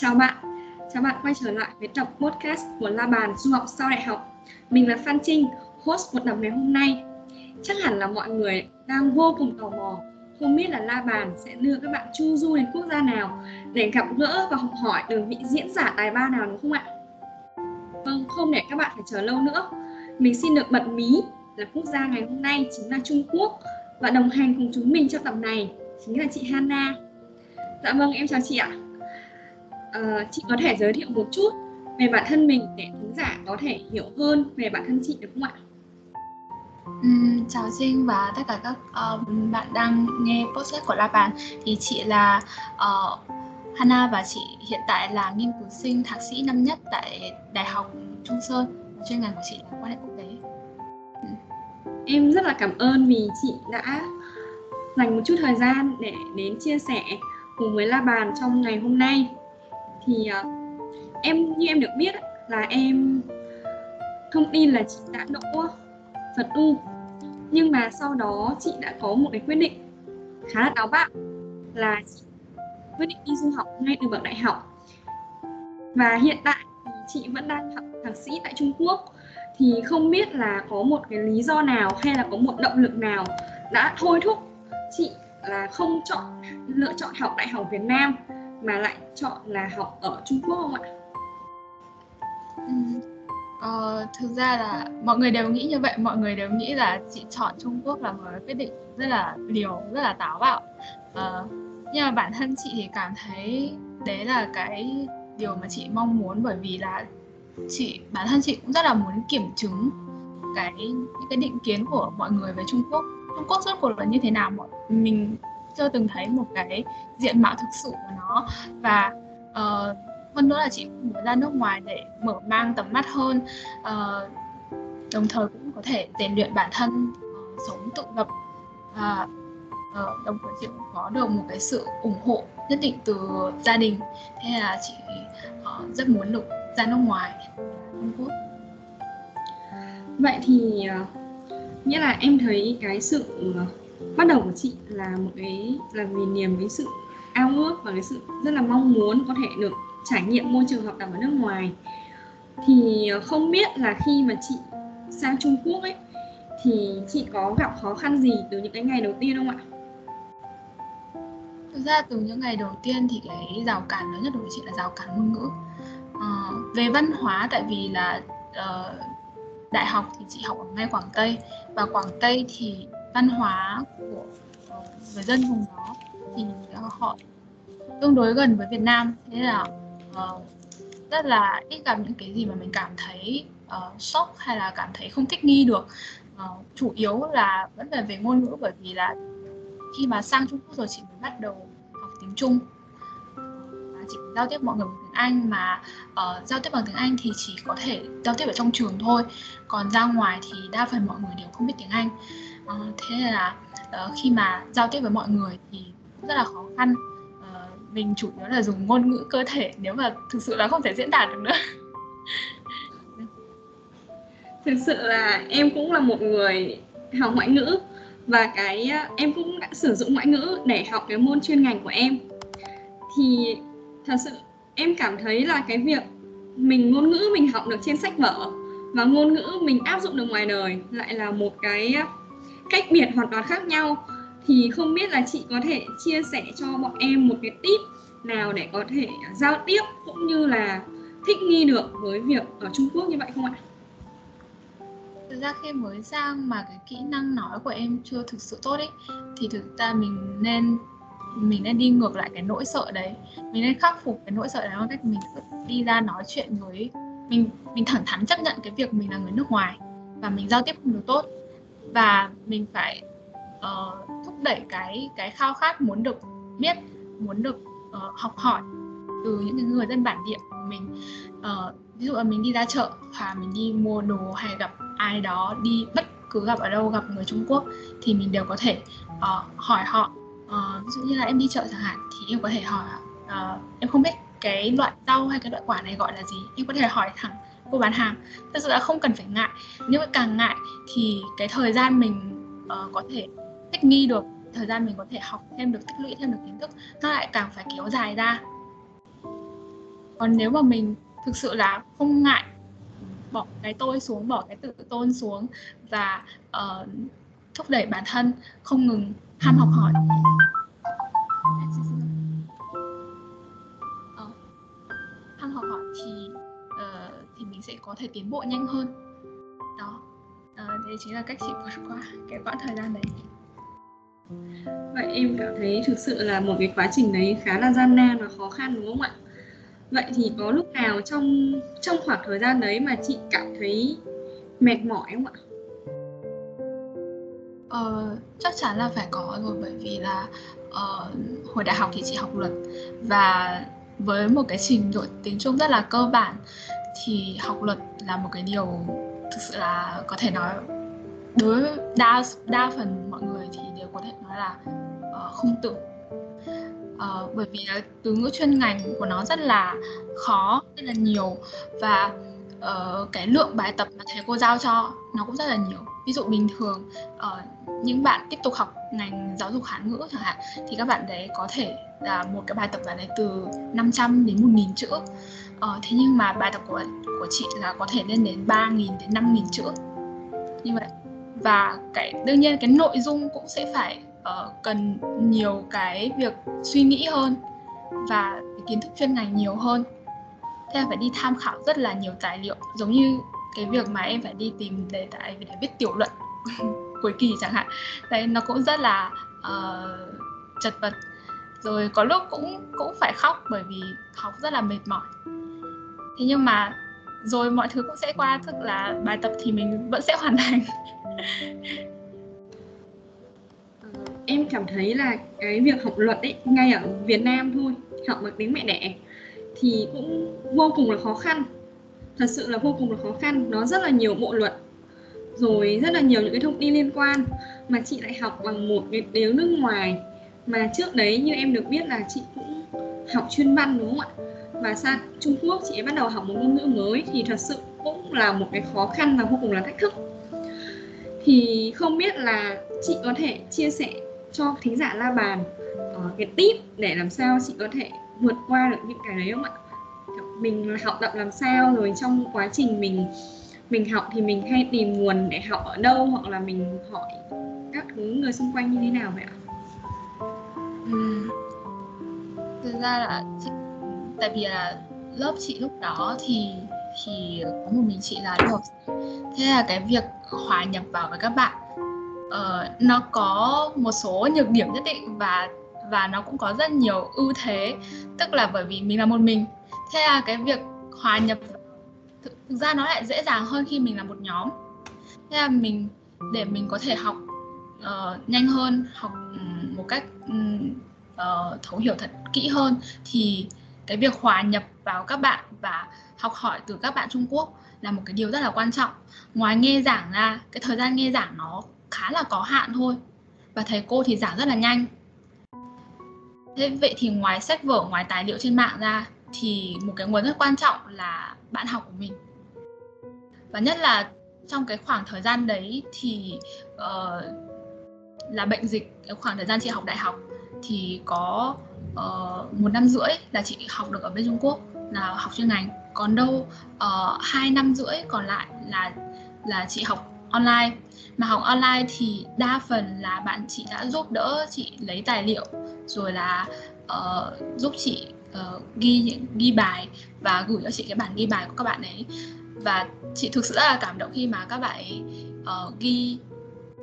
Chào bạn, chào bạn quay trở lại với tập podcast của La Bàn Du học sau đại học. Mình là Phan Trinh, host một tập ngày hôm nay. Chắc hẳn là mọi người đang vô cùng tò mò không biết là La Bàn sẽ đưa các bạn chu du đến quốc gia nào để gặp gỡ và học hỏi từ vị diễn giả tài ba nào đúng không ạ? Vâng, không để các bạn phải chờ lâu nữa. Mình xin được bật mí là quốc gia ngày hôm nay chính là Trung Quốc và đồng hành cùng chúng mình trong tập này chính là chị Hana. Dạ vâng, em chào chị ạ. À, chị có thể giới thiệu một chút về bản thân mình để thính giả có thể hiểu hơn về bản thân chị được không ạ? Um, chào Trinh và tất cả các uh, bạn đang nghe podcast của La Bàn thì chị là uh, Hana và chị hiện tại là nghiên cứu sinh thạc sĩ năm nhất tại Đại học Trung Sơn chuyên ngành của chị là quan hệ quốc tế. Em rất là cảm ơn vì chị đã dành một chút thời gian để đến chia sẻ cùng với La Bàn trong ngày hôm nay. Thì uh, em như em được biết là em thông tin là chị đã đỗ Phật U nhưng mà sau đó chị đã có một cái quyết định khá là táo bạo là chị quyết định đi du học ngay từ bậc đại học. Và hiện tại thì chị vẫn đang học thạc sĩ tại Trung Quốc. Thì không biết là có một cái lý do nào hay là có một động lực nào đã thôi thúc chị là không chọn lựa chọn học đại học Việt Nam mà lại chọn là học ở Trung Quốc không ạ? Ừ. Ờ, thực ra là mọi người đều nghĩ như vậy, mọi người đều nghĩ là chị chọn Trung Quốc là một quyết định rất là liều, rất là táo bạo. Ờ, nhưng mà bản thân chị thì cảm thấy đấy là cái điều mà chị mong muốn bởi vì là chị bản thân chị cũng rất là muốn kiểm chứng cái những cái định kiến của mọi người về Trung Quốc Trung Quốc rốt cuộc là như thế nào mọi mình chưa từng thấy một cái diện mạo thực sự của nó. Và uh, hơn nữa là chị muốn ra nước ngoài để mở mang tầm mắt hơn uh, đồng thời cũng có thể rèn luyện bản thân uh, sống tự lập. Và uh, đồng thời chị cũng có được một cái sự ủng hộ nhất định từ gia đình. Thế là chị uh, rất muốn được ra nước ngoài. Trung Quốc vậy thì uh, nghĩa là em thấy cái sự uh, bắt đầu của chị là một cái là vì niềm cái sự ao ước và cái sự rất là mong muốn có thể được trải nghiệm môi trường học tập ở nước ngoài thì ờ, không biết là khi mà chị sang Trung Quốc ấy thì chị có gặp khó khăn gì từ những cái ngày đầu tiên không ạ? Thực ra từ những ngày đầu tiên thì cái rào cản lớn nhất của chị là rào cản ngôn ngữ. À, về văn hóa tại vì là uh, đại học thì chị học ở ngay Quảng Tây và Quảng Tây thì văn hóa của ờ, người dân vùng đó thì ờ, họ tương đối gần với Việt Nam. Thế là uh, rất là ít gặp những cái gì mà mình cảm thấy uh, sốc hay là cảm thấy không thích nghi được. Uh, chủ yếu là vẫn là về ngôn ngữ bởi vì là khi mà sang Trung Quốc rồi chị mới bắt đầu học tiếng Trung. Chị giao tiếp mọi người bằng tiếng Anh mà uh, giao tiếp bằng tiếng Anh thì chỉ có thể giao tiếp ở trong trường thôi. Còn ra ngoài thì đa phần mọi người đều không biết tiếng Anh à, thế là uh, khi mà giao tiếp với mọi người thì rất là khó khăn. Ờ, mình chủ yếu là dùng ngôn ngữ cơ thể nếu mà thực sự là không thể diễn đạt được nữa. Thực sự là em cũng là một người học ngoại ngữ và cái em cũng đã sử dụng ngoại ngữ để học cái môn chuyên ngành của em. Thì thật sự em cảm thấy là cái việc mình ngôn ngữ mình học được trên sách vở và ngôn ngữ mình áp dụng được ngoài đời lại là một cái cách biệt hoàn toàn khác nhau, thì không biết là chị có thể chia sẻ cho bọn em một cái tip nào để có thể giao tiếp cũng như là thích nghi được với việc ở Trung Quốc như vậy không ạ? Thực ra khi mới sang mà cái kỹ năng nói của em chưa thực sự tốt ấy, thì thực ra mình nên mình nên đi ngược lại cái nỗi sợ đấy mình nên khắc phục cái nỗi sợ đấy bằng cách mình đi ra nói chuyện với, mình mình thẳng thắn chấp nhận cái việc mình là người nước ngoài và mình giao tiếp không được tốt và mình phải uh, thúc đẩy cái cái khao khát muốn được biết muốn được uh, học hỏi từ những người dân bản địa của mình. Uh, ví dụ là mình đi ra chợ và mình đi mua đồ hay gặp ai đó đi bất cứ gặp ở đâu gặp người Trung Quốc thì mình đều có thể uh, hỏi họ. Uh, ví dụ như là em đi chợ chẳng hạn thì em có thể hỏi uh, em không biết cái loại rau hay cái loại quả này gọi là gì em có thể hỏi thẳng cô bán hàng. Thật sự là không cần phải ngại. Nhưng mà càng ngại thì cái thời gian mình uh, có thể thích nghi được thời gian mình có thể học thêm được tích lũy thêm được kiến thức nó lại càng phải kéo dài ra. Còn nếu mà mình thực sự là không ngại bỏ cái tôi xuống bỏ cái tự tôn xuống và uh, thúc đẩy bản thân không ngừng ham học hỏi có thể tiến bộ nhanh hơn. Đó. Uh, đấy chính là cách chị vượt qua cái quãng thời gian đấy. Vậy em cảm thấy thực sự là một cái quá trình đấy khá là gian nan và khó khăn đúng không ạ? Vậy thì có lúc nào trong trong khoảng thời gian đấy mà chị cảm thấy mệt mỏi không ạ? Ờ, chắc chắn là phải có rồi bởi vì là uh, hồi đại học thì chị học luật và với một cái trình độ tiếng Trung rất là cơ bản thì học luật là một cái điều thực sự là có thể nói đối với đa đa phần mọi người thì đều có thể nói là uh, không tưởng uh, ờ, bởi vì là từ ngữ chuyên ngành của nó rất là khó rất là nhiều và uh, cái lượng bài tập mà thầy cô giao cho nó cũng rất là nhiều. Ví dụ bình thường uh, những bạn tiếp tục học ngành giáo dục Hán ngữ chẳng hạn thì các bạn đấy có thể là một cái bài tập là từ 500 đến 1.000 chữ ờ, thế nhưng mà bài tập của của chị là có thể lên đến 3.000 đến 5.000 chữ. Như vậy. Và cái đương nhiên cái nội dung cũng sẽ phải uh, cần nhiều cái việc suy nghĩ hơn và kiến thức chuyên ngành nhiều hơn. Thế là phải đi tham khảo rất là nhiều tài liệu giống như cái việc mà em phải đi tìm đề tài để viết tiểu luận cuối kỳ chẳng hạn. Đấy nó cũng rất là uh, chật vật. Rồi có lúc cũng cũng phải khóc bởi vì học rất là mệt mỏi thế nhưng mà rồi mọi thứ cũng sẽ qua, tức là bài tập thì mình vẫn sẽ hoàn thành. Em cảm thấy là cái việc học luật ấy, ngay ở Việt Nam thôi, học bằng tiếng mẹ đẻ, thì cũng vô cùng là khó khăn. Thật sự là vô cùng là khó khăn. Nó rất là nhiều bộ luật, rồi rất là nhiều những cái thông tin liên quan mà chị lại học bằng một cái tiếng nước ngoài. Mà trước đấy như em được biết là chị cũng học chuyên văn, đúng không ạ? Và sang Trung Quốc chị bắt đầu học một ngôn ngữ mới thì thật sự cũng là một cái khó khăn và vô cùng là thách thức thì không biết là chị có thể chia sẻ cho thính giả la bàn uh, cái tip để làm sao chị có thể vượt qua được những cái đấy không ạ mình học tập làm sao rồi trong quá trình mình mình học thì mình hay tìm nguồn để học ở đâu hoặc là mình hỏi các thứ người xung quanh như thế nào vậy ạ? Ừ. Thực ra là chị, tại vì là lớp chị lúc đó thì thì có một mình chị là được thế là cái việc hòa nhập vào với các bạn uh, nó có một số nhược điểm nhất định và và nó cũng có rất nhiều ưu thế. Tức là bởi vì mình là một mình. Thế là cái việc hòa nhập thực, ra nó lại dễ dàng hơn khi mình là một nhóm. Thế là mình để mình có thể học uh, nhanh hơn học một cách um, uh, thấu hiểu thật kỹ hơn thì cái việc hòa nhập vào các bạn và học hỏi từ các bạn Trung Quốc là một cái điều rất là quan trọng. Ngoài nghe giảng ra cái thời gian nghe giảng nó khá là có hạn thôi và thầy cô thì giảng rất là nhanh. Thế vậy thì ngoài sách vở ngoài tài liệu trên mạng ra thì một cái nguồn rất quan trọng là bạn học của mình. Và nhất là trong cái khoảng thời gian đấy thì uh, là bệnh dịch cái khoảng thời gian chị học đại học thì có uh, một năm rưỡi là chị học được ở bên Trung Quốc là học chuyên ngành. Còn đâu uh, hai năm rưỡi còn lại là là chị học online. Mà học online thì đa phần là bạn chị đã giúp đỡ chị lấy tài liệu rồi là uh, giúp chị uh, ghi những ghi bài và gửi cho chị cái bản ghi bài của các bạn ấy. Và chị thực sự rất là cảm động khi mà các bạn ấy uh, ghi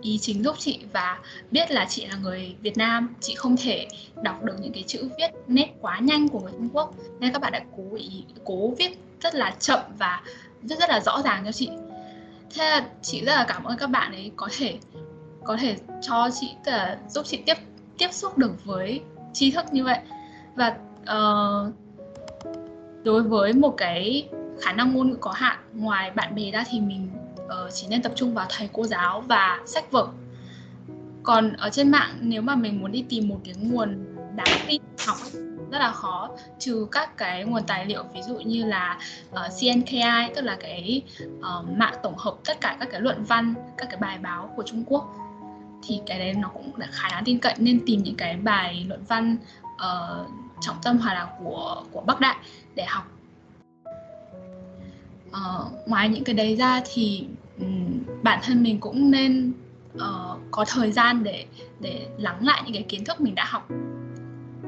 ý chính giúp chị và biết là chị là người Việt Nam chị không thể đọc được những cái chữ viết nét quá nhanh của người Trung Quốc. Nên các bạn đã cố ý cố viết rất là chậm và rất rất là rõ ràng cho chị. Thế là chị rất là cảm ơn các bạn ấy có thể có thể cho chị là giúp chị tiếp tiếp xúc được với tri thức như vậy. Và uh, đối với một cái khả năng ngôn ngữ có hạn ngoài bạn bè ra thì mình uh, chỉ nên tập trung vào thầy cô giáo và sách vở. Còn ở trên mạng nếu mà mình muốn đi tìm một cái nguồn đáng tin học rất là khó. Trừ các cái nguồn tài liệu ví dụ như là ờ, uh, CNKI tức là cái uh, mạng tổng hợp tất cả các cái luận văn các cái bài báo của Trung Quốc thì cái đấy nó cũng đã khá đáng tin cậy. Nên tìm những cái bài luận văn uh, trọng tâm hoặc là của của Bắc Đại để học uh, ngoài những cái đấy ra thì um, bản thân mình cũng nên uh, có thời gian để để lắng lại những cái kiến thức mình đã học.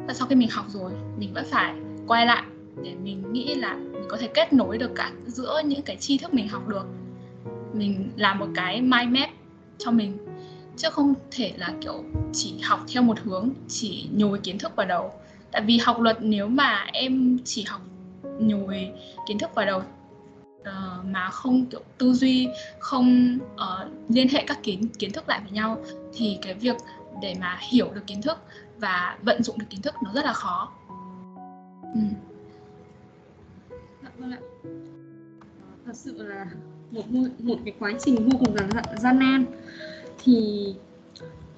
Và sau khi mình học rồi mình vẫn phải quay lại để mình nghĩ là mình có thể kết nối được cả giữa những cái tri thức mình học được. Mình làm một cái mind map cho mình chứ không thể là kiểu chỉ học theo một hướng chỉ nhồi kiến thức vào đầu. Tại vì học luật nếu mà em chỉ học nhồi kiến thức vào đầu uh, mà không kiểu tư duy không uh, liên hệ các kiến kiến thức lại với nhau thì cái việc để mà hiểu được kiến thức và vận dụng được kiến thức nó rất là khó ừ. Dạ, vâng ạ. thật sự là một một cái quá trình vô cùng là gian nan thì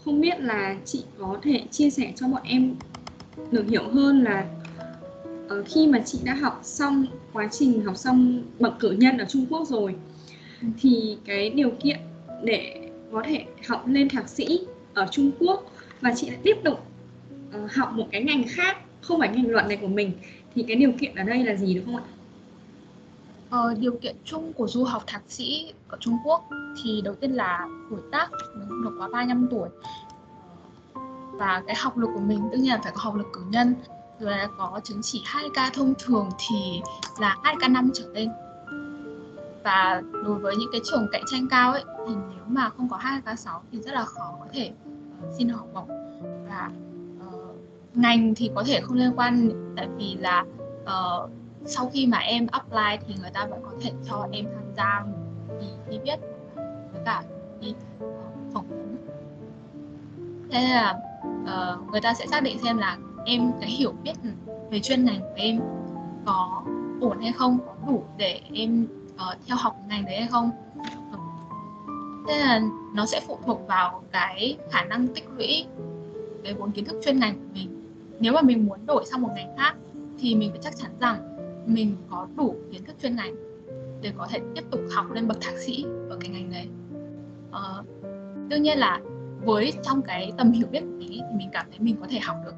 không biết là chị có thể chia sẻ cho bọn em được hiểu hơn là uh, khi mà chị đã học xong quá trình học xong bậc cử nhân ở Trung Quốc rồi thì cái điều kiện để có thể học lên thạc sĩ ở Trung Quốc và chị lại tiếp tục uh, học một cái ngành khác không phải ngành luận này của mình thì cái điều kiện ở đây là gì đúng không ạ? Ờ, điều kiện chung của du học thạc sĩ ở Trung Quốc thì đầu tiên là tuổi tác mình không được quá 35 tuổi và cái học lực của mình tất nhiên là phải có học lực cử nhân và là có chứng chỉ 2K thông thường thì là 2k5 trở lên. Và đối với những cái trường cạnh tranh cao ấy thì nếu mà không có 2K6 thì rất là khó có thể uh, xin học bổng. Và uh, ngành thì có thể không liên quan tại vì là uh, sau khi mà em apply thì người ta vẫn có thể cho em tham gia đi đi viết với cả đi phỏng vấn. Thế là uh, người ta sẽ xác định xem là em cái hiểu biết về chuyên ngành của em có ổn hay không có đủ để em uh, theo học ngành đấy hay không. Thế là nó sẽ phụ thuộc vào cái khả năng tích lũy cái vốn kiến thức chuyên ngành của mình. Nếu mà mình muốn đổi sang một ngành khác thì mình phải chắc chắn rằng mình có đủ kiến thức chuyên ngành để có thể tiếp tục học lên bậc thạc sĩ ở cái ngành đấy. Uh, đương nhiên là với trong cái tầm hiểu biết của mình thì mình cảm thấy mình có thể học được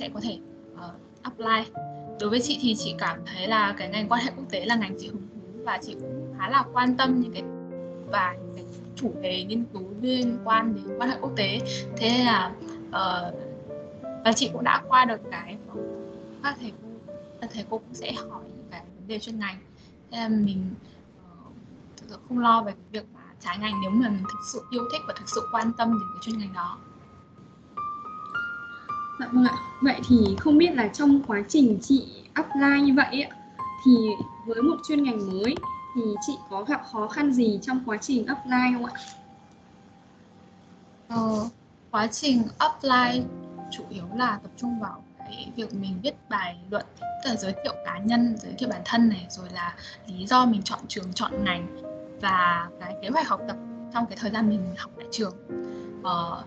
sẽ có thể uh, apply. Đối với chị thì chị cảm thấy là cái ngành quan hệ quốc tế là ngành chị hứng thú và chị cũng khá là quan tâm những cái và những cái chủ đề nghiên cứu liên quan đến quan hệ quốc tế. Thế nên là uh, và chị cũng đã qua được cái các thầy cô các thầy cô cũng sẽ hỏi những cái vấn đề chuyên ngành. Thế là mình uh, thực sự không lo về việc mà trái ngành nếu mà mình thực sự yêu thích và thực sự quan tâm đến cái chuyên ngành đó. Dạ vâng ạ. Vậy thì không biết là trong quá trình chị apply như vậy ạ, thì với một chuyên ngành mới thì chị có gặp khó khăn gì trong quá trình apply không ạ? Ờ, quá trình apply chủ yếu là tập trung vào cái việc mình viết bài luận tức là giới thiệu cá nhân giới thiệu bản thân này rồi là lý do mình chọn trường chọn ngành và cái kế hoạch học tập trong cái thời gian mình học tại trường ờ,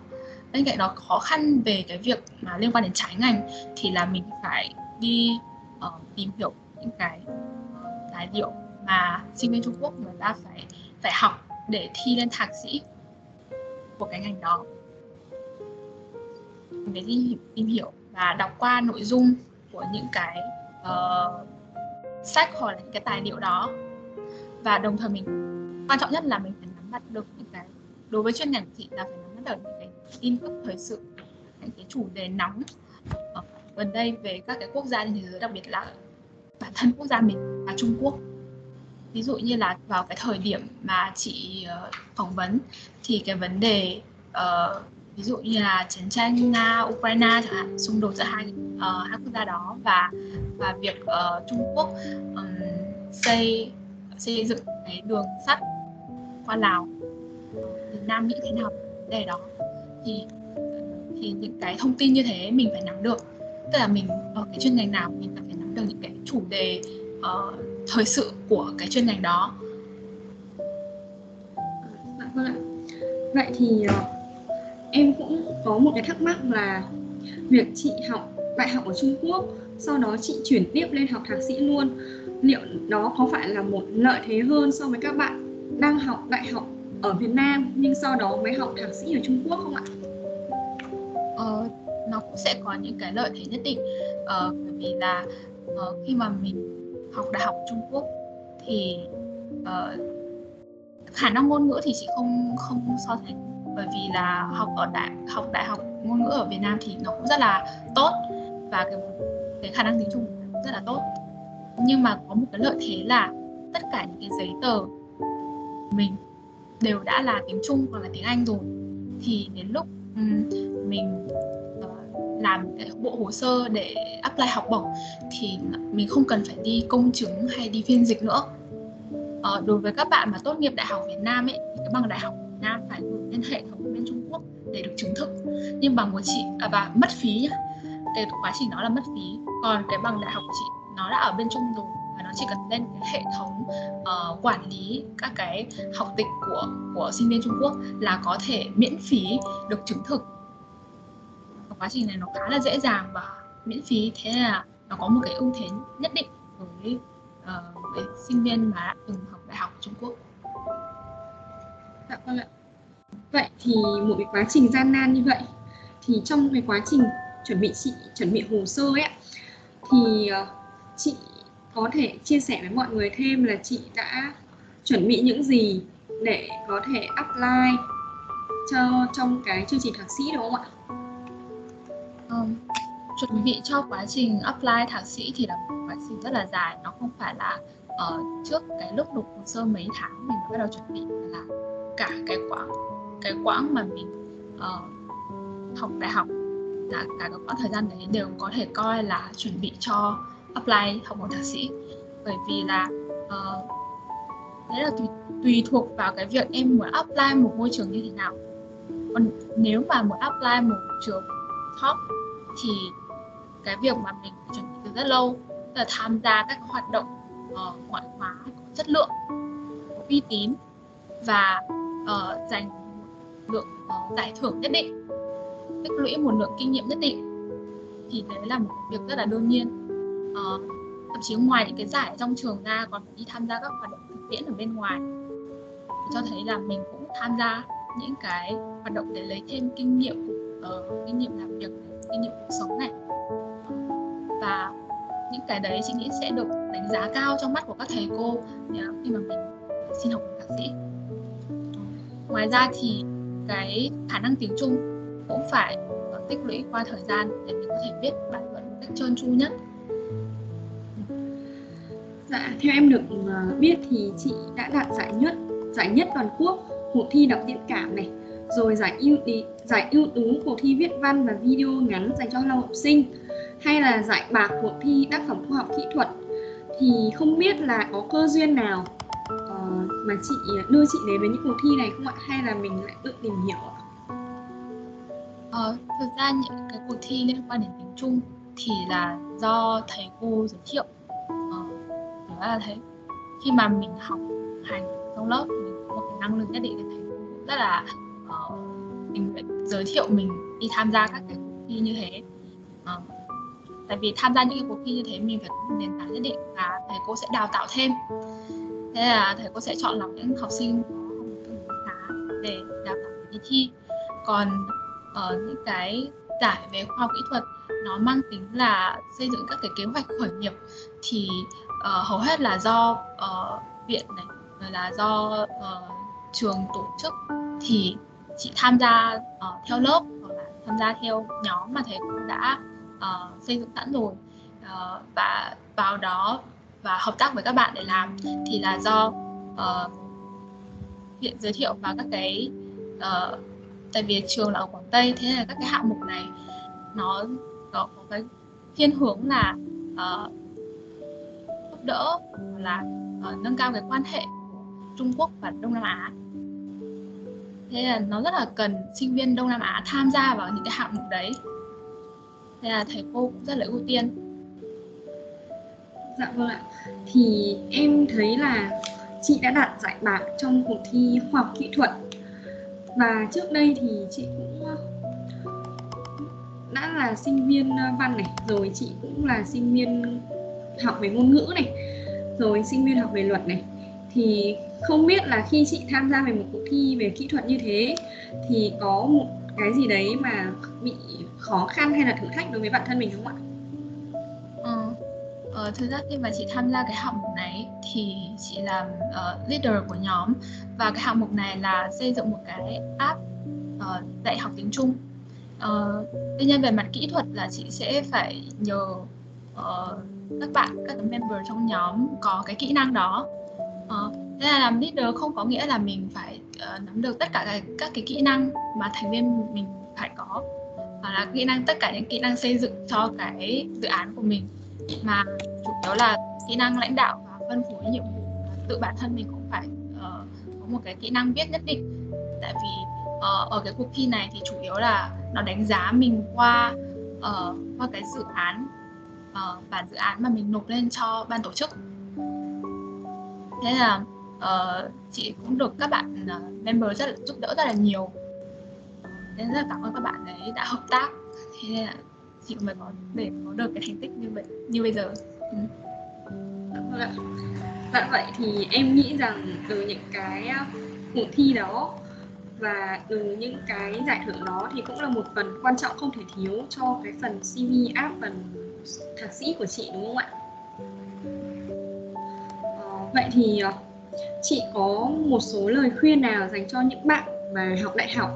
bên cạnh đó khó khăn về cái việc mà liên quan đến trái ngành thì là mình phải đi uh, tìm hiểu những cái uh, tài liệu mà sinh viên Trung Quốc người ta phải phải học để thi lên thạc sĩ của cái ngành đó. Để đi tìm hiểu và đọc qua nội dung của những cái uh, sách hoặc là những cái tài liệu đó. Và đồng thời mình quan trọng nhất là mình phải nắm bắt được những cái đối với chuyên ngành chị là phải nắm bắt được những cái tin tức thời sự những cái chủ đề nóng. Ở gần đây về các cái quốc gia trên thế giới đặc biệt là bản thân quốc gia mình là Trung Quốc. Ví dụ như là vào cái thời điểm mà chị uh, phỏng vấn thì cái vấn đề uh, ví dụ như là chiến tranh nga ukraine chẳng hạn xung đột giữa hai uh, hai quốc gia đó và và việc uh, trung quốc um, xây xây dựng cái đường sắt qua lào. Việt nam nghĩ thế nào về đề đó? Thì thì những cái thông tin như thế mình phải nắm được. Tức là mình ở cái chuyên ngành nào mình cần phải nắm được những cái chủ đề uh, thời sự của cái chuyên ngành đó. Dạ, vâng ạ. Vậy thì ờ, em cũng có một cái thắc mắc là việc chị học đại học ở Trung Quốc sau đó chị chuyển tiếp lên học thạc sĩ luôn liệu đó có phải là một lợi thế hơn so với các bạn đang học đại học ở Việt Nam nhưng sau đó mới học thạc sĩ ở Trung Quốc không ạ? Ờ, nó cũng sẽ có những cái lợi thế nhất định. Ờ, bởi vì là ờ, khi mà mình học đại học Trung Quốc thì ờ, khả năng ngôn ngữ thì chị không không so sánh. Bởi vì là học ở đại học đại học ngôn ngữ ở Việt Nam thì nó cũng rất là tốt và cái cái khả năng tiếng Trung cũng rất là tốt. Nhưng mà có một cái lợi thế là tất cả những cái giấy tờ mình đều đã là tiếng Trung hoặc là tiếng Anh rồi thì đến lúc um, mình uh, làm cái bộ hồ sơ để apply học bổng thì mình không cần phải đi công chứng hay đi phiên dịch nữa. Uh, đối với các bạn mà tốt nghiệp đại học Việt Nam ấy thì cái bằng đại học Việt Nam phải gửi lên hệ thống bên Trung Quốc để được chứng thực. Nhưng bằng của chị à, và mất phí nhá cái quá trình đó là mất phí. Còn cái bằng đại học của chị nó đã ở bên Trung rồi chỉ cần lên cái hệ thống uh, quản lý các cái học tịch của của sinh viên Trung Quốc là có thể miễn phí được chứng thực và quá trình này nó khá là dễ dàng và miễn phí thế là nó có một cái ưu thế nhất định với uh, với sinh viên mà đã từng học đại học ở Trung Quốc. Dạ vâng ạ. Vậy thì một cái quá trình gian nan như vậy thì trong cái quá trình chuẩn bị chị chuẩn bị hồ sơ ấy thì ờ, chị có thể chia sẻ với mọi người thêm là chị đã chuẩn bị những gì để có thể apply cho trong cái chương trình thạc sĩ đúng không ạ? Um, chuẩn bị cho quá trình apply thạc sĩ thì là một quá trình rất là dài nó không phải là uh, trước cái lúc nộp hồ sơ mấy tháng mình bắt đầu chuẩn bị là cả cái quãng cái quãng mà mình uh, học đại học là cả cái quãng thời gian đấy đều có thể coi là chuẩn bị cho apply học bổng thạc sĩ. Bởi vì là uh, đấy là tùy, tùy thuộc vào cái việc em muốn apply một môi trường như thế nào. Còn nếu mà muốn apply một trường top thì cái việc mà mình phải chuẩn bị từ rất lâu là tham gia các hoạt động uh, ngoại khóa có chất lượng có uy tín và uh, dành một lượng uh, giải thưởng nhất định tích lũy một lượng kinh nghiệm nhất định thì đấy là một việc rất là đương nhiên uh, thậm chí ngoài những cái giải trong trường ra còn đi tham gia các hoạt động thực tiễn ở bên ngoài. Cho thấy là mình cũng tham gia những cái hoạt động để lấy thêm kinh nghiệm uh, kinh nghiệm làm việc kinh nghiệm cuộc sống này. Và những cái đấy chị nghĩ sẽ được đánh giá cao trong mắt của các thầy cô khi mà mình xin học thạc sĩ. Ngoài ra thì cái khả năng tiếng trung cũng phải tích lũy qua thời gian để mình có thể viết bài luận một cách trơn tru nhất Dạ, theo em được ờ, biết thì chị đã đạt giải nhất, giải nhất toàn quốc cuộc thi đọc diễn cảm này, rồi giải ưu giải ưu tú cuộc thi viết văn và video ngắn dành cho lao học sinh, hay là giải bạc cuộc thi tác phẩm khoa học kỹ thuật. Thì không biết là có cơ duyên nào uh, mà chị đưa chị đến với những cuộc thi này không ạ? Hay là mình lại tự tìm hiểu ạ? Ờ, thực ra những cái cuộc thi liên quan đến tiếng Trung thì là do thầy cô giới thiệu đó là thế. Khi mà mình học hành trong lớp mình có một cái năng lực nhất định thì thầy rất là uh, mình giới thiệu mình đi tham gia các cái cuộc thi như thế. Uh, tại vì tham gia những cái cuộc thi như thế mình phải có một nền tảng nhất định và thầy cô sẽ đào tạo thêm. Thế là thầy cô sẽ chọn lọc những học sinh có một tương đối khá để đào tạo đi thi. Còn ở uh, những cái giải về khoa học kỹ thuật nó mang tính là xây dựng các cái kế hoạch khởi nghiệp thì uh, hầu hết là do uh, viện này rồi là do uh, trường tổ chức. Thì chị tham gia uh, theo lớp hoặc là tham gia theo nhóm mà thầy cũng đã uh, xây dựng sẵn rồi. Uh, và vào đó và hợp tác với các bạn để làm thì là do uh, viện giới thiệu và các cái uh, tại vì trường là ở quảng tây thế là các cái hạng mục này nó có, có cái thiên hướng là uh, đỡ là uh, nâng cao cái quan hệ của Trung Quốc và Đông Nam Á. Thế là nó rất là cần sinh viên Đông Nam Á tham gia vào những cái hạng mục đấy. Thế là thầy cô cũng rất là ưu tiên. Dạ vâng ạ. Thì em thấy là chị đã đạt giải bạc trong cuộc thi khoa học kỹ thuật. Và trước đây thì chị cũng đã là sinh viên văn này rồi chị cũng là sinh viên học về ngôn ngữ này rồi sinh viên học về luật này thì không biết là khi chị tham gia về một cuộc thi về kỹ thuật như thế thì có một cái gì đấy mà bị khó khăn hay là thử thách đối với bản thân mình không ạ? Ừ. Ờ, thực ra khi mà chị tham gia cái hạng mục này thì chị làm uh, leader của nhóm và cái hạng mục này là xây dựng một cái app uh, dạy học tiếng Trung. Uh, tuy nhiên về mặt kỹ thuật là chị sẽ phải nhờ uh, các bạn các member trong nhóm có cái kỹ năng đó. Uh, thế là làm leader không có nghĩa là mình phải uh, nắm được tất cả các, các cái kỹ năng mà thành viên mình phải có hoặc là kỹ năng tất cả những kỹ năng xây dựng cho cái dự án của mình mà chủ yếu là kỹ năng lãnh đạo và phân phối nhiệm vụ tự bản thân mình cũng phải uh, có một cái kỹ năng viết nhất định tại vì uh, ở cái cuộc thi này thì chủ yếu là nó đánh giá mình qua uh, qua cái dự án uh, bản dự án mà mình nộp lên cho ban tổ chức. Thế là uh, chị cũng được các bạn uh, member rất là giúp đỡ rất là nhiều. Nên rất là cảm ơn các bạn ấy đã hợp tác. Thế nên là chị mới có để có được cái thành tích như vậy như bây giờ. Ừ. Dạ, vậy thì em nghĩ rằng từ những cái cuộc thi đó và từ những cái giải thưởng đó thì cũng là một phần quan trọng không thể thiếu cho cái phần CV app phần thạc sĩ của chị đúng không ạ? Ờ, vậy thì ờ, chị có một số lời khuyên nào dành cho những bạn mà học đại học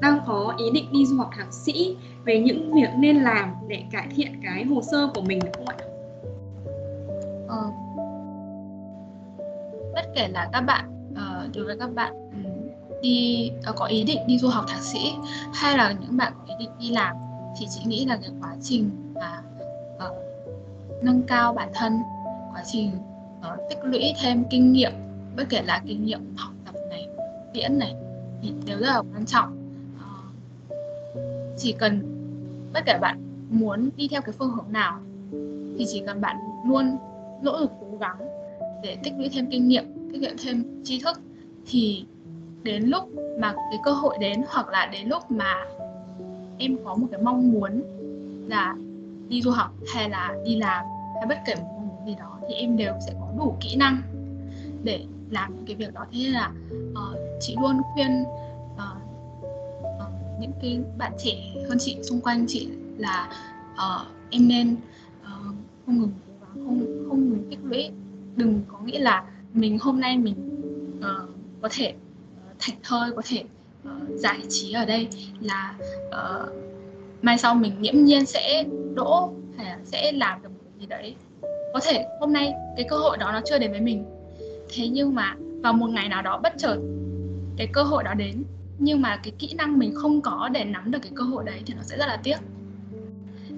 đang có ý định đi du học thạc sĩ về những việc nên làm để cải thiện cái hồ sơ của mình được không ạ? Ờ. Bất kể là các bạn uh, đối với các bạn ừ, đi uh, có ý định đi du học thạc sĩ hay là những bạn có ý định đi làm thì chị nghĩ là cái quá trình mà uh, nâng cao bản thân quá trình uh, tích lũy thêm kinh nghiệm bất kể là kinh nghiệm học tập này diễn này thì đều rất là quan trọng. Ờ, chỉ cần bất kể bạn muốn đi theo cái phương hướng nào thì chỉ cần bạn luôn nỗ lực cố gắng để tích lũy thêm kinh nghiệm tích lũy thêm tri thức thì đến lúc mà cái cơ hội đến hoặc là đến lúc mà em có một cái mong muốn là đi du học hay là đi làm hay bất kể một mong muốn gì đó thì em đều sẽ có đủ kỹ năng để làm những cái việc đó. Thế nên là uh, chị luôn khuyên uh, những cái bạn trẻ hơn chị xung quanh chị là uh, em nên uh, không ngừng cố gắng không không ngừng tích lũy. Đừng có nghĩ là mình hôm nay mình uh, có thể uh, thảnh thơi có thể uh, giải trí ở đây là uh, mai sau mình nghiễm nhiên sẽ đỗ hay là sẽ làm được một gì đấy. Có thể hôm nay cái cơ hội đó nó chưa đến với mình. Thế nhưng mà vào một ngày nào đó bất chợt cái cơ hội đó đến. Nhưng mà cái kỹ năng mình không có để nắm được cái cơ hội đấy thì nó sẽ rất là tiếc.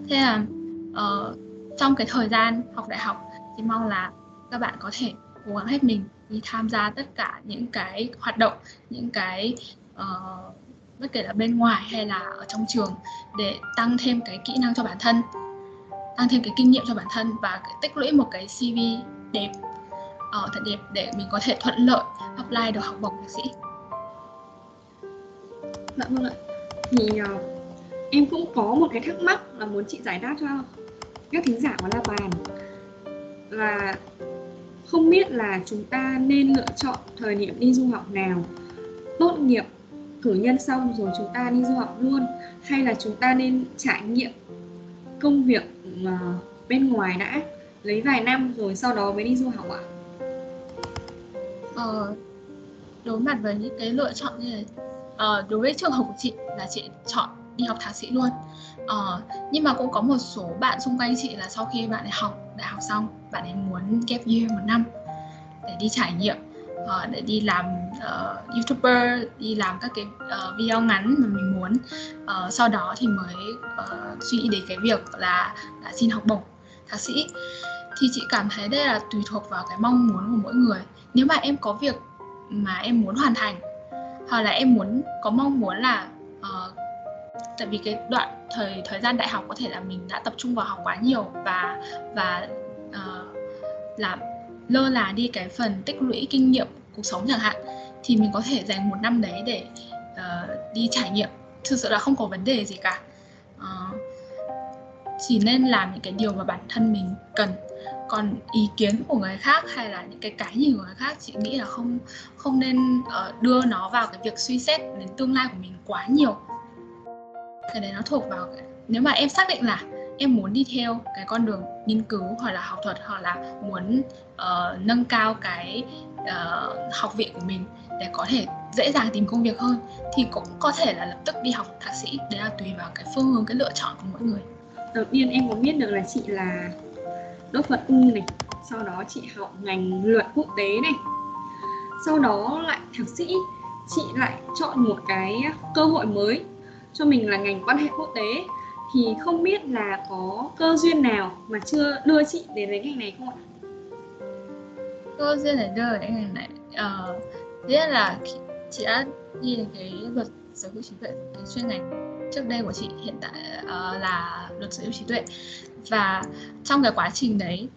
Thế là uh, trong cái thời gian học đại học thì mong là các bạn có thể cố gắng hết mình đi tham gia tất cả những cái hoạt động những cái uh, bất kể là bên ngoài hay là ở trong trường để tăng thêm cái kỹ năng cho bản thân tăng thêm cái kinh nghiệm cho bản thân và tích lũy một cái CV đẹp uh, thật đẹp để mình có thể thuận lợi apply được học bổng thạc sĩ Dạ vâng ạ. Thì uh, em cũng có một cái thắc mắc là muốn chị giải đáp cho các thính giả của La Bàn là không biết là chúng ta nên lựa chọn thời điểm đi du học nào tốt nghiệp cử nhân xong rồi chúng ta đi du học luôn hay là chúng ta nên trải nghiệm công việc à, bên ngoài đã lấy vài năm rồi sau đó mới đi du học ạ? Ờ, đối mặt với những cái lựa chọn như này ờ, đối với trường hợp của chị là chị chọn đi học thạc sĩ luôn ờ, nhưng mà cũng có một số bạn xung quanh chị là sau khi bạn ấy học đại học xong bạn ấy muốn gap year một năm để đi trải nghiệm uh, để đi làm uh, youtuber đi làm các cái uh, video ngắn mà mình muốn. Uh, sau đó thì mới uh, suy nghĩ đến cái việc là, là xin học bổng thạc sĩ. Thì chị cảm thấy đây là tùy thuộc vào cái mong muốn của mỗi người. Nếu mà em có việc mà em muốn hoàn thành hoặc là em muốn có mong muốn là uh, tại vì cái đoạn thời thời gian đại học có thể là mình đã tập trung vào học quá nhiều và và uh, làm lơ là đi cái phần tích lũy kinh nghiệm cuộc sống chẳng hạn thì mình có thể dành một năm đấy để uh, đi trải nghiệm. Thực sự là không có vấn đề gì cả. Uh, chỉ nên làm những cái điều mà bản thân mình cần. Còn ý kiến của người khác hay là những cái cái nhìn của người khác chị nghĩ là không không nên uh, đưa nó vào cái việc suy xét đến tương lai của mình quá nhiều. Cái đấy nó thuộc vào cái... nếu mà em xác định là em muốn đi theo cái con đường nghiên cứu hoặc là học thuật hoặc là muốn uh, nâng cao cái uh, học viện của mình để có thể dễ dàng tìm công việc hơn thì cũng có thể là lập tức đi học thạc sĩ. Đấy là tùy vào cái phương hướng cái lựa chọn của mỗi người. Đầu tiên em có biết được là chị là đốt vật ung này sau đó chị học ngành luật quốc tế này sau đó lại thạc sĩ. Chị lại chọn một cái cơ hội mới cho mình là ngành quan hệ quốc tế thì không biết là có cơ duyên nào mà chưa đưa chị đến với ngành này không ạ? Cơ duyên để đưa đến ngành này ờ, uh, Thế là chị đã đi đến cái luật sở hữu trí tuệ cái chuyên ngành trước đây của chị hiện tại uh, là luật sở hữu trí tuệ và trong cái quá trình đấy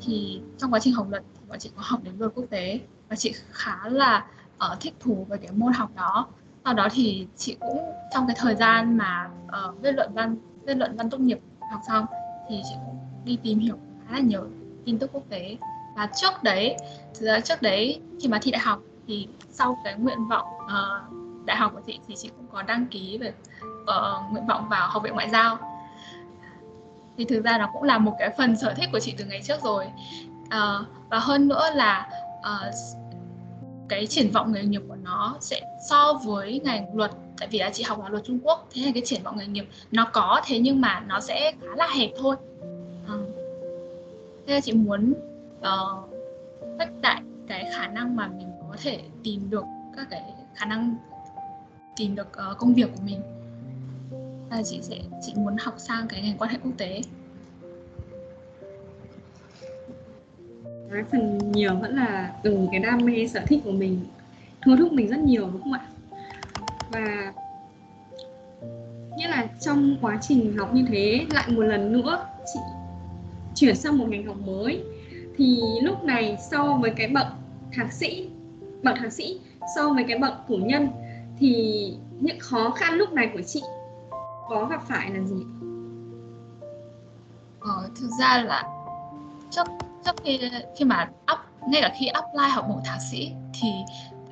thì trong quá trình học luật thì bọn chị có học đến luật quốc tế và chị khá là uh, thích thú với cái môn học đó sau đó thì chị cũng trong cái thời gian mà uh, viết luận văn viết luận văn tốt nghiệp học xong thì chị cũng đi tìm hiểu khá là nhiều tin tức quốc tế. Và trước đấy thực ra trước đấy khi mà thi đại học thì sau cái nguyện vọng uh, đại học của chị thì chị cũng có đăng ký về uh, nguyện vọng vào học viện ngoại giao. Thì thực ra nó cũng là một cái phần sở thích của chị từ ngày trước rồi. Uh, và hơn nữa là uh, cái triển vọng nghề nghiệp của nó sẽ so với ngành luật tại vì là chị học luật Trung Quốc thế nên cái triển vọng nghề nghiệp nó có thế nhưng mà nó sẽ khá là hẹp thôi. Ừ. thế là chị muốn ờ, uh, khuếch đại cái khả năng mà mình có thể tìm được các cái khả năng tìm được uh, công việc của mình. Là chị sẽ chị muốn học sang cái ngành quan hệ quốc tế. Nói phần nhiều vẫn là từ cái đam mê sở thích của mình thôi thúc mình rất nhiều đúng không ạ? Và nghĩa là trong quá trình học như thế lại một lần nữa chị chuyển sang một ngành học mới thì lúc này so với cái bậc thạc sĩ bậc thạc sĩ so với cái bậc cử nhân thì những khó khăn lúc này của chị có gặp phải là gì? Ờ, thực ra là trước trước khi khi mà up ngay cả khi apply học bổng thạc sĩ thì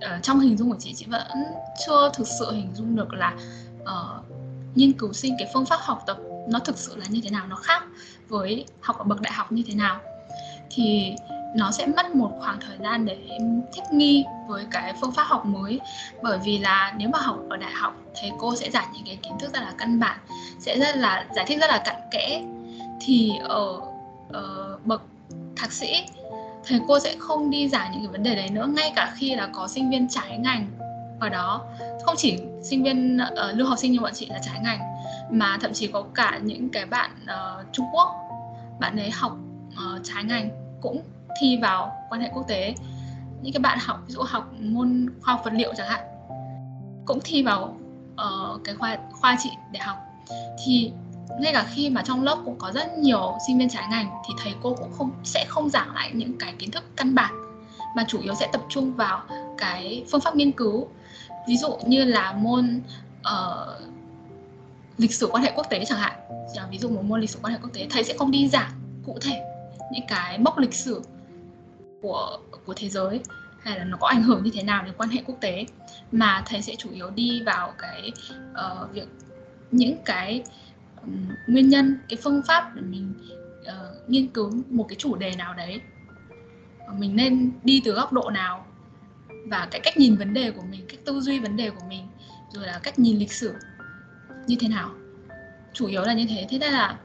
uh, trong hình dung của chị chị vẫn chưa thực sự hình dung được là uh, nghiên cứu sinh cái phương pháp học tập nó thực sự là như thế nào nó khác với học ở bậc đại học như thế nào. Thì nó sẽ mất một khoảng thời gian để em thích nghi với cái phương pháp học mới. Bởi vì là nếu mà học ở đại học thầy cô sẽ giải những cái kiến thức rất là căn bản sẽ rất là giải thích rất là cặn kẽ. Thì ở, ở bậc thạc sĩ thầy cô sẽ không đi giải những cái vấn đề đấy nữa ngay cả khi là có sinh viên trái ngành ở đó. Không chỉ sinh viên uh, lưu học sinh như bọn chị là trái ngành mà thậm chí có cả những cái bạn uh, Trung Quốc bạn ấy học uh, trái ngành cũng thi vào quan hệ quốc tế. Những cái bạn học ví dụ học môn khoa học vật liệu chẳng hạn cũng thi vào uh, cái khoa khoa chị để học. Thì ngay cả khi mà trong lớp cũng có rất nhiều sinh viên trái ngành thì thầy cô cũng không sẽ không giảng lại những cái kiến thức căn bản mà chủ yếu sẽ tập trung vào cái phương pháp nghiên cứu. Ví dụ như là môn uh, lịch sử quan hệ quốc tế chẳng hạn à, ví dụ một môn lịch sử quan hệ quốc tế thầy sẽ không đi giảng cụ thể những cái mốc lịch sử của của thế giới hay là nó có ảnh hưởng như thế nào đến quan hệ quốc tế mà thầy sẽ chủ yếu đi vào cái uh, việc những cái nguyên nhân cái phương pháp để mình uh, nghiên cứu một cái chủ đề nào đấy. Ờ, mình nên đi từ góc độ nào và cái cách nhìn vấn đề của mình cách tư duy vấn đề của mình rồi là cách nhìn lịch sử như thế nào. Chủ yếu là như thế. Thế nên là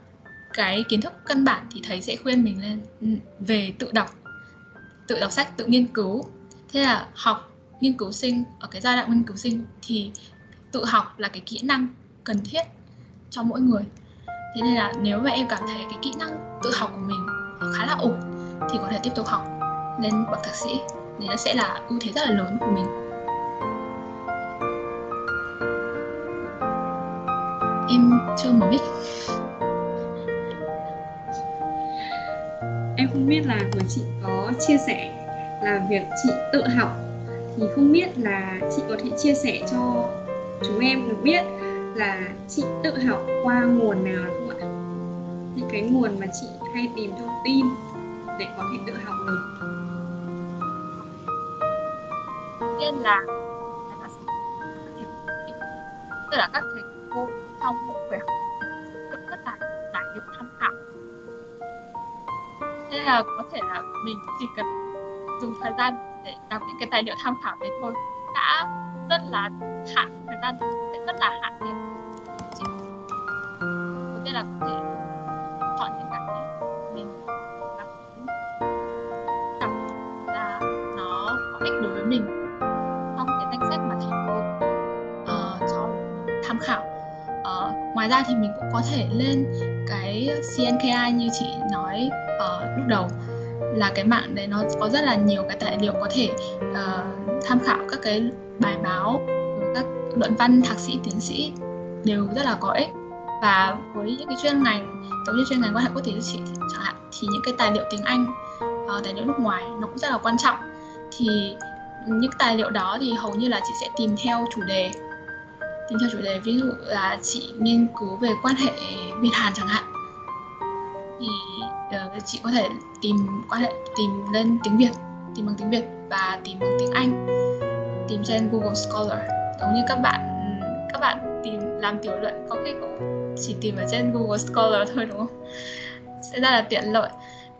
cái kiến thức căn bản thì thầy sẽ khuyên mình lên ừ, về tự đọc tự đọc sách tự nghiên cứu. Thế là học nghiên cứu sinh ở cái giai đoạn nghiên cứu sinh thì tự học là cái kỹ năng cần thiết cho mỗi người. Thế nên là nếu mà em cảm thấy cái kỹ năng tự học của mình khá là ổn, thì có thể tiếp tục học. Lên bậc thạc sĩ đấy nó sẽ là ưu thế rất là lớn của mình. Em chưa mở mic. Em không biết là của chị có chia sẻ là việc chị tự học. Thì không biết là chị có thể chia sẻ cho chúng em được biết là chị tự học qua nguồn nào không ạ? Những cái nguồn mà chị hay tìm thông tin để có thể tự học được. tiên là tức là các thầy cô trong việc rất là tài liệu tham nên là có thể là mình chỉ cần dùng thời gian để đọc những cái tài liệu tham khảo đấy thôi, đã rất là hạn, thời gian sẽ rất là hạn nên là có thể chọn những cái mình cảm đọc là nó có ích đối với mình trong cái danh sách mà thầy cô uh, cho tham khảo. Uh, ngoài ra thì mình cũng có thể lên cái CNKI như chị nói uh, lúc đầu là cái mạng đấy nó có rất là nhiều cái tài liệu có thể uh, tham khảo các cái bài báo các luận văn thạc sĩ tiến sĩ đều rất là có ích và với những cái chuyên ngành giống như chuyên ngành quan hệ quốc tế chị chẳng hạn thì những cái tài liệu tiếng Anh uh, tài liệu nước ngoài nó cũng rất là quan trọng. Thì những tài liệu đó thì hầu như là chị sẽ tìm theo chủ đề tìm theo chủ đề. Ví dụ là chị nghiên cứu về quan hệ Việt Hàn chẳng hạn. Thì uh, chị có thể tìm quan hệ tìm lên tiếng Việt tìm bằng tiếng Việt và tìm bằng tiếng Anh tìm trên Google Scholar. Giống như các bạn các bạn tìm làm tiểu luận có khi cũng chỉ tìm ở trên Google Scholar thôi đúng không? Sẽ rất là tiện lợi.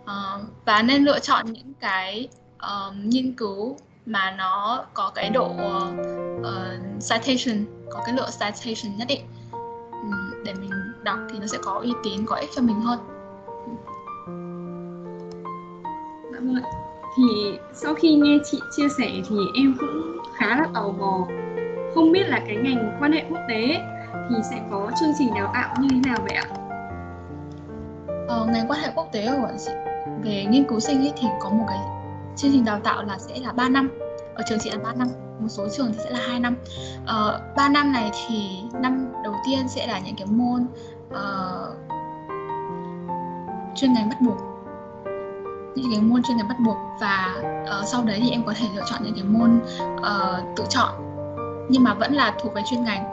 Uh, và nên lựa chọn những cái uh, nghiên cứu mà nó có cái độ uh, citation có cái lượng citation nhất định. Um, để mình đọc thì nó sẽ có uy tín có ích cho mình hơn. Vâng thì sau khi nghe chị chia sẻ thì em cũng khá là tò mò không biết là cái ngành quan hệ quốc tế thì sẽ có chương trình đào tạo như thế nào vậy ạ? Ờ, ngành quan hệ quốc tế của chị về nghiên cứu sinh ấy thì có một cái chương trình đào tạo là sẽ là 3 năm. Ở trường chị là 3 năm một số trường thì sẽ là hai năm. Ờ, 3 năm này thì năm đầu tiên sẽ là những cái môn uh, chuyên ngành bắt buộc. Những cái môn chuyên ngành bắt buộc và uh, sau đấy thì em có thể lựa chọn những cái môn uh, tự chọn nhưng mà vẫn là thuộc về chuyên ngành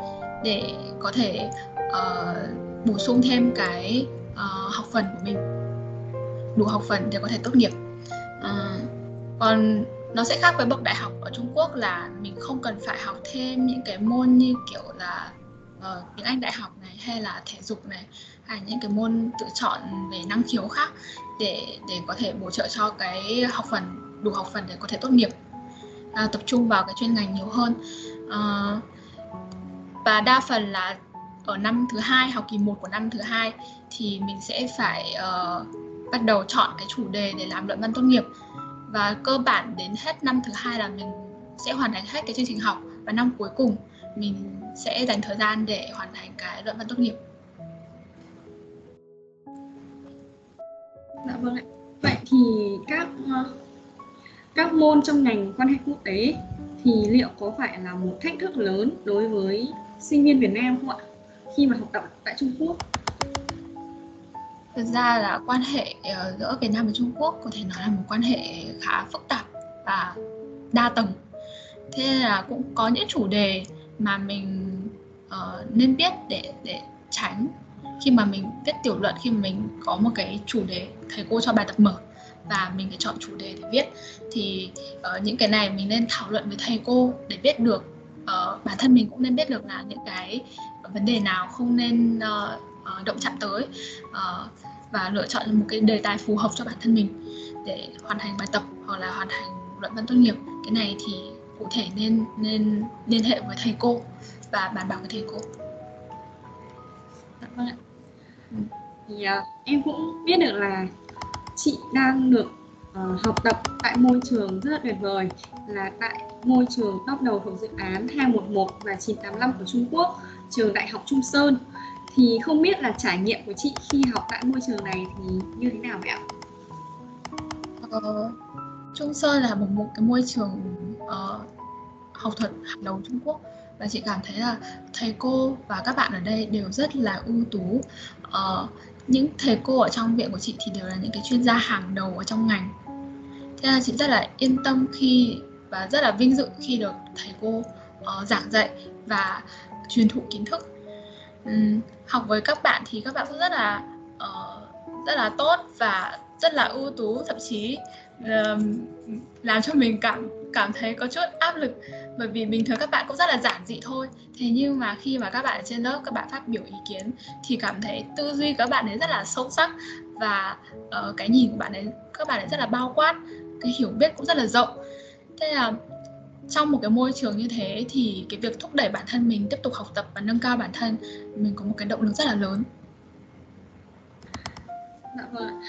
để có thể uh, bổ sung thêm cái uh, học phần của mình. Đủ học phần để có thể tốt nghiệp. Uh, còn nó sẽ khác với bậc đại học ở Trung Quốc là mình không cần phải học thêm những cái môn như kiểu là uh, tiếng Anh đại học này hay là thể dục này hay những cái môn tự chọn về năng khiếu khác để để có thể bổ trợ cho cái học phần đủ học phần để có thể tốt nghiệp. À, tập trung vào cái chuyên ngành nhiều hơn. Ờ, và đa phần là ở năm thứ hai học kỳ 1 của năm thứ hai thì mình sẽ phải uh, bắt đầu chọn cái chủ đề để làm luận văn tốt nghiệp và cơ bản đến hết năm thứ hai là mình sẽ hoàn thành hết cái chương trình học và năm cuối cùng mình sẽ dành thời gian để hoàn thành cái luận văn tốt nghiệp Dạ vâng ạ. Vậy thì các ờ, các môn trong ngành quan hệ quốc tế thì liệu có phải là một thách thức lớn đối với sinh viên Việt Nam không ạ? Khi mà học tập tại Trung Quốc? Thực ra là quan hệ ờ, giữa Việt Nam và Trung Quốc có thể nói là một quan hệ khá phức tạp và đa tầng. Thế nên là cũng có những chủ đề mà mình uh, nên biết để để tránh khi mà mình viết tiểu luận khi mà mình có một cái chủ đề thầy cô cho bài tập mở và mình phải chọn chủ đề để viết thì uh, những cái này mình nên thảo luận với thầy cô để biết được uh, bản thân mình cũng nên biết được là những cái vấn đề nào không nên uh, uh, động chạm tới uh, và lựa chọn một cái đề tài phù hợp cho bản thân mình để hoàn thành bài tập hoặc là hoàn thành luận văn tốt nghiệp cái này thì cụ thể nên nên liên hệ với thầy cô và bàn bạc với thầy cô. Dạ vâng ạ. Thì uh, em cũng biết được là chị đang được uh, học tập tại môi trường rất là tuyệt vời là tại môi trường top đầu thuộc dự án 211 và 985 của Trung Quốc, trường Đại học Trung Sơn. Thì không biết là trải nghiệm của chị khi học tại môi trường này thì như thế nào vậy ạ? Ờ, Trung Sơn là một, một cái môi trường uh, học thuật hàng đầu Trung Quốc và chị cảm thấy là thầy cô và các bạn ở đây đều rất là ưu tú uh, những thầy cô ở trong viện của chị thì đều là những cái chuyên gia hàng đầu ở trong ngành. Thế là chị rất là yên tâm khi và rất là vinh dự khi được thầy cô uh, giảng dạy và truyền thụ kiến thức. Um, học với các bạn thì các bạn cũng rất là uh, rất là tốt và rất là ưu tú thậm chí uh, làm cho mình cảm cảm thấy có chút áp lực. Bởi vì bình thường các bạn cũng rất là giản dị thôi. Thế nhưng mà khi mà các bạn ở trên lớp các bạn phát biểu ý kiến thì cảm thấy tư duy các bạn ấy rất là sâu sắc. Và uh, cái nhìn của bạn ấy các bạn ấy rất là bao quát cái hiểu biết cũng rất là rộng. Thế là trong một cái môi trường như thế thì cái việc thúc đẩy bản thân mình tiếp tục học tập và nâng cao bản thân mình có một cái động lực rất là lớn. Dạ vâng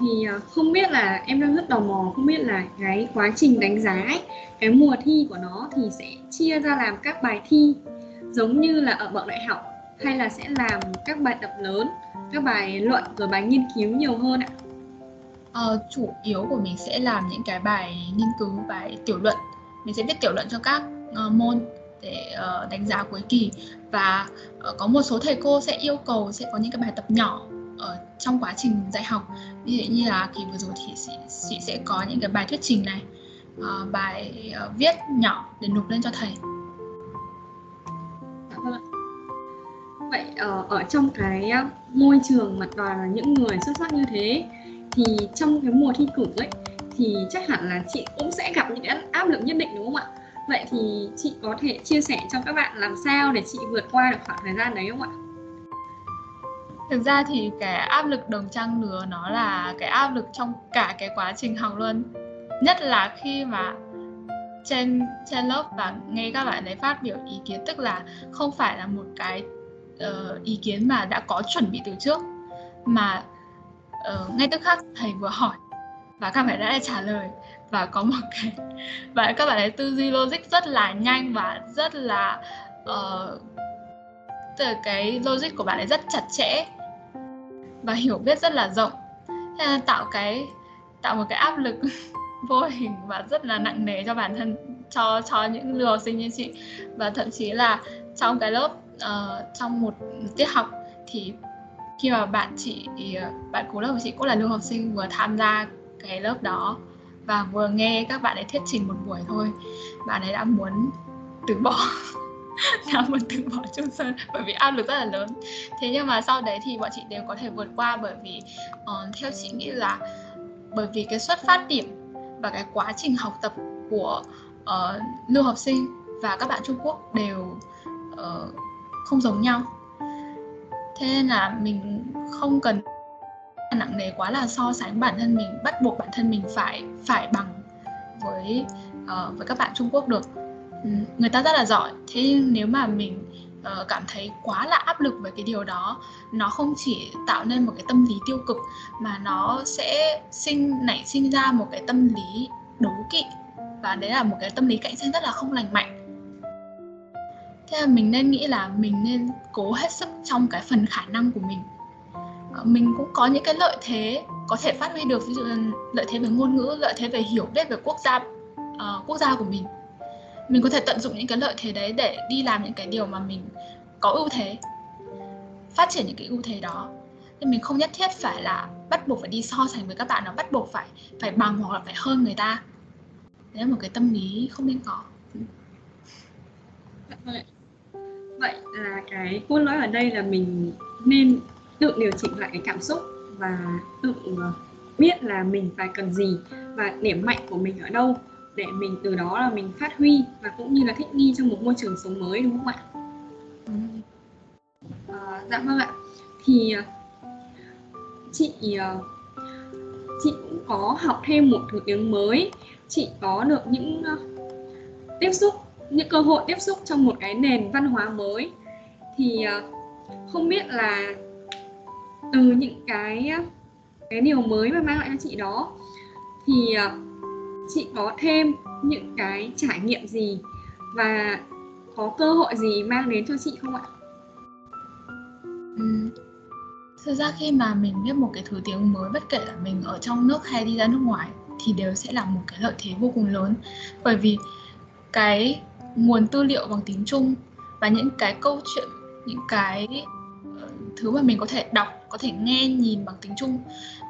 thì ờ, không biết là em đang rất tò mò không biết là cái quá trình đánh giá ấy, cái mùa thi của nó thì sẽ chia ra làm các bài thi. Giống như là ở bậc đại học hay là sẽ làm các bài tập lớn các bài luận rồi bài nghiên cứu nhiều hơn ạ? Uh, chủ yếu của mình sẽ làm những cái bài nghiên cứu bài tiểu luận. Mình sẽ viết tiểu luận cho các uh, môn để uh, đánh giá cuối kỳ. Và uh, có một số thầy cô sẽ yêu cầu sẽ có những cái bài tập nhỏ ở trong quá trình dạy học. Ví dụ như là kỳ vừa rồi thì chị, chị sẽ có những cái bài thuyết trình này uh, bài uh, viết nhỏ để nộp lên cho thầy. Vậy uh, ở trong cái môi trường mà toàn là những người xuất sắc như thế thì trong cái mùa thi cử ấy thì chắc hẳn là chị cũng sẽ gặp những cái áp lực nhất định đúng không ạ? Vậy thì chị có thể chia sẻ cho các bạn làm sao để chị vượt qua được khoảng thời gian đấy không ạ? Thực ra thì cái áp lực đồng trang lứa nó là cái áp lực trong cả cái quá trình học luôn. Nhất là khi mà trên trên lớp và nghe các bạn ấy phát biểu ý kiến tức là không phải là một cái uh, ý kiến mà đã có chuẩn bị từ trước mà uh, ngay tức khắc thầy vừa hỏi và các bạn đã trả lời và có một cái và các bạn ấy tư duy logic rất là nhanh và rất là ờ, uh, từ cái logic của bạn ấy rất chặt chẽ và hiểu biết rất là rộng. Thế là tạo cái tạo một cái áp lực vô hình và rất là nặng nề cho bản thân cho cho những lưu học sinh như chị. Và thậm chí là trong cái lớp uh, trong một tiết học thì khi mà bạn chị bạn cố lớp của chị cũng là lưu học sinh vừa tham gia cái lớp đó và vừa nghe các bạn ấy thuyết trình một buổi thôi bạn ấy đã muốn từ bỏ. nào mà từ bỏ trung sơn bởi vì áp lực rất là lớn. Thế nhưng mà sau đấy thì bọn chị đều có thể vượt qua bởi vì uh, theo chị nghĩ là bởi vì cái xuất phát điểm và cái quá trình học tập của uh, lưu học sinh và các bạn Trung Quốc đều uh, không giống nhau. Thế nên là mình không cần nặng nề quá là so sánh bản thân mình bắt buộc bản thân mình phải phải bằng với uh, với các bạn Trung Quốc được. Ừ, người ta rất là giỏi. Thế nhưng nếu mà mình uh, cảm thấy quá là áp lực về cái điều đó nó không chỉ tạo nên một cái tâm lý tiêu cực mà nó sẽ sinh nảy sinh ra một cái tâm lý đố kỵ. Và đấy là một cái tâm lý cạnh tranh rất là không lành mạnh. Thế là mình nên nghĩ là mình nên cố hết sức trong cái phần khả năng của mình. Ờ, mình cũng có những cái lợi thế có thể phát huy được. Ví dụ lợi thế về ngôn ngữ lợi thế về hiểu biết về quốc gia uh, quốc gia của mình mình có thể tận dụng những cái lợi thế đấy để đi làm những cái điều mà mình có ưu thế, phát triển những cái ưu thế đó. Nên mình không nhất thiết phải là bắt buộc phải đi so sánh với các bạn nó bắt buộc phải phải bằng hoặc là phải hơn người ta. Đấy là một cái tâm lý không nên có. Ừ. Vậy là cái cốt lõi ở đây là mình nên tự điều chỉnh lại cái cảm xúc và tự ờ, biết là mình phải cần gì và điểm mạnh của mình ở đâu để mình từ đó là mình phát huy và cũng như là thích nghi trong một môi trường sống mới đúng không ạ? À, dạ vâng ạ. Thì ờ, chị chị cũng có học thêm một thứ tiếng mới, chị có được những tiếp xúc những cơ hội tiếp xúc trong một cái nền văn hóa mới thì không biết là từ những cái cái điều mới mà mang lại cho chị đó thì chị có thêm những cái trải nghiệm gì và có cơ hội gì mang đến cho chị không ạ? Ừ. Thực ra khi mà mình biết một cái thứ tiếng mới bất kể là mình ở trong nước hay đi ra nước ngoài thì đều sẽ là một cái lợi thế vô cùng lớn bởi vì cái nguồn tư liệu bằng tiếng Trung và những cái câu chuyện, những cái ờ, thứ mà mình có thể đọc, có thể nghe, nhìn bằng tiếng Trung,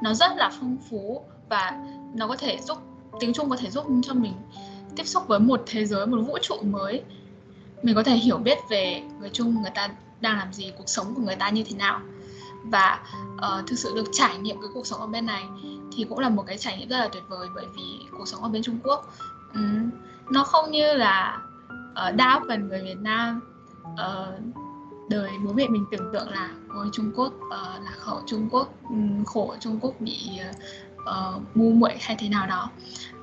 nó rất là phong phú và nó có thể giúp tiếng Trung có thể giúp cho mình tiếp xúc với một thế giới một vũ trụ mới. Mình có thể hiểu biết về người Trung người ta đang làm gì cuộc sống của người ta như thế nào. Và uh, thực sự được trải nghiệm cái cuộc sống ở bên này thì cũng là một cái trải nghiệm rất là tuyệt vời bởi vì cuộc sống ở bên Trung Quốc um, nó không như là ờ, uh, đa phần người Việt Nam uh, đời bố mẹ mình tưởng tượng là ôi Trung Quốc uh, là khẩu Trung Quốc um, khổ Trung Quốc bị uh, Ờ, ngu muội hay thế nào đó.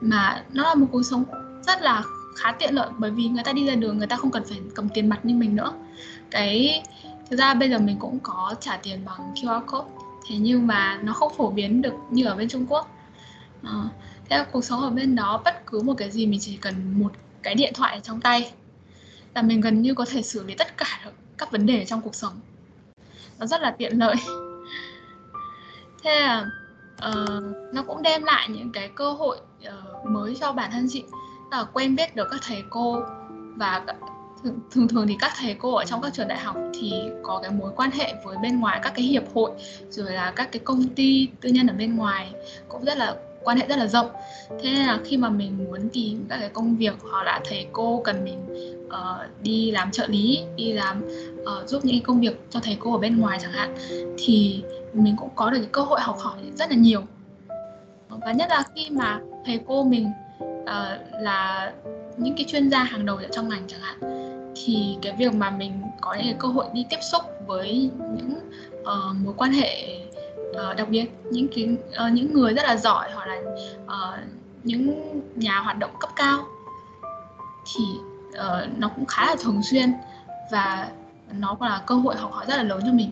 Mà nó là một cuộc sống rất là khá tiện lợi bởi vì người ta đi ra đường người ta không cần phải cầm tiền mặt như mình nữa. Cái thực ra bây giờ mình cũng có trả tiền bằng QR code thế nhưng mà nó không phổ biến được như ở bên Trung Quốc. Ờ, à, thế là cuộc sống ở bên đó bất cứ một cái gì mình chỉ cần một cái điện thoại ở trong tay là mình gần như có thể xử lý tất cả các vấn đề trong cuộc sống. Nó rất là tiện lợi. Thế là uh, nó cũng đem lại những cái cơ hội uh, mới cho bản thân chị. Là quen biết được các thầy cô và thường thường thì các thầy cô ở trong các trường đại học thì có cái mối quan hệ với bên ngoài các cái hiệp hội rồi là các cái công ty tư nhân ở bên ngoài cũng rất là quan hệ rất là rộng. Thế nên là khi mà mình muốn tìm các cái công việc hoặc là thầy cô cần mình uh, đi làm trợ lý đi làm uh, giúp những công việc cho thầy cô ở bên ngoài chẳng hạn thì mình cũng có được cái cơ hội học hỏi rất là nhiều. Và nhất là khi mà thầy cô mình uh, là những cái chuyên gia hàng đầu ở trong ngành chẳng hạn thì cái việc mà mình có những cái cơ hội đi tiếp xúc với những uh, mối quan hệ uh, đặc biệt những cái uh, những người rất là giỏi hoặc là uh, những nhà hoạt động cấp cao thì uh, nó cũng khá là thường xuyên và nó là cơ hội học hỏi rất là lớn cho mình.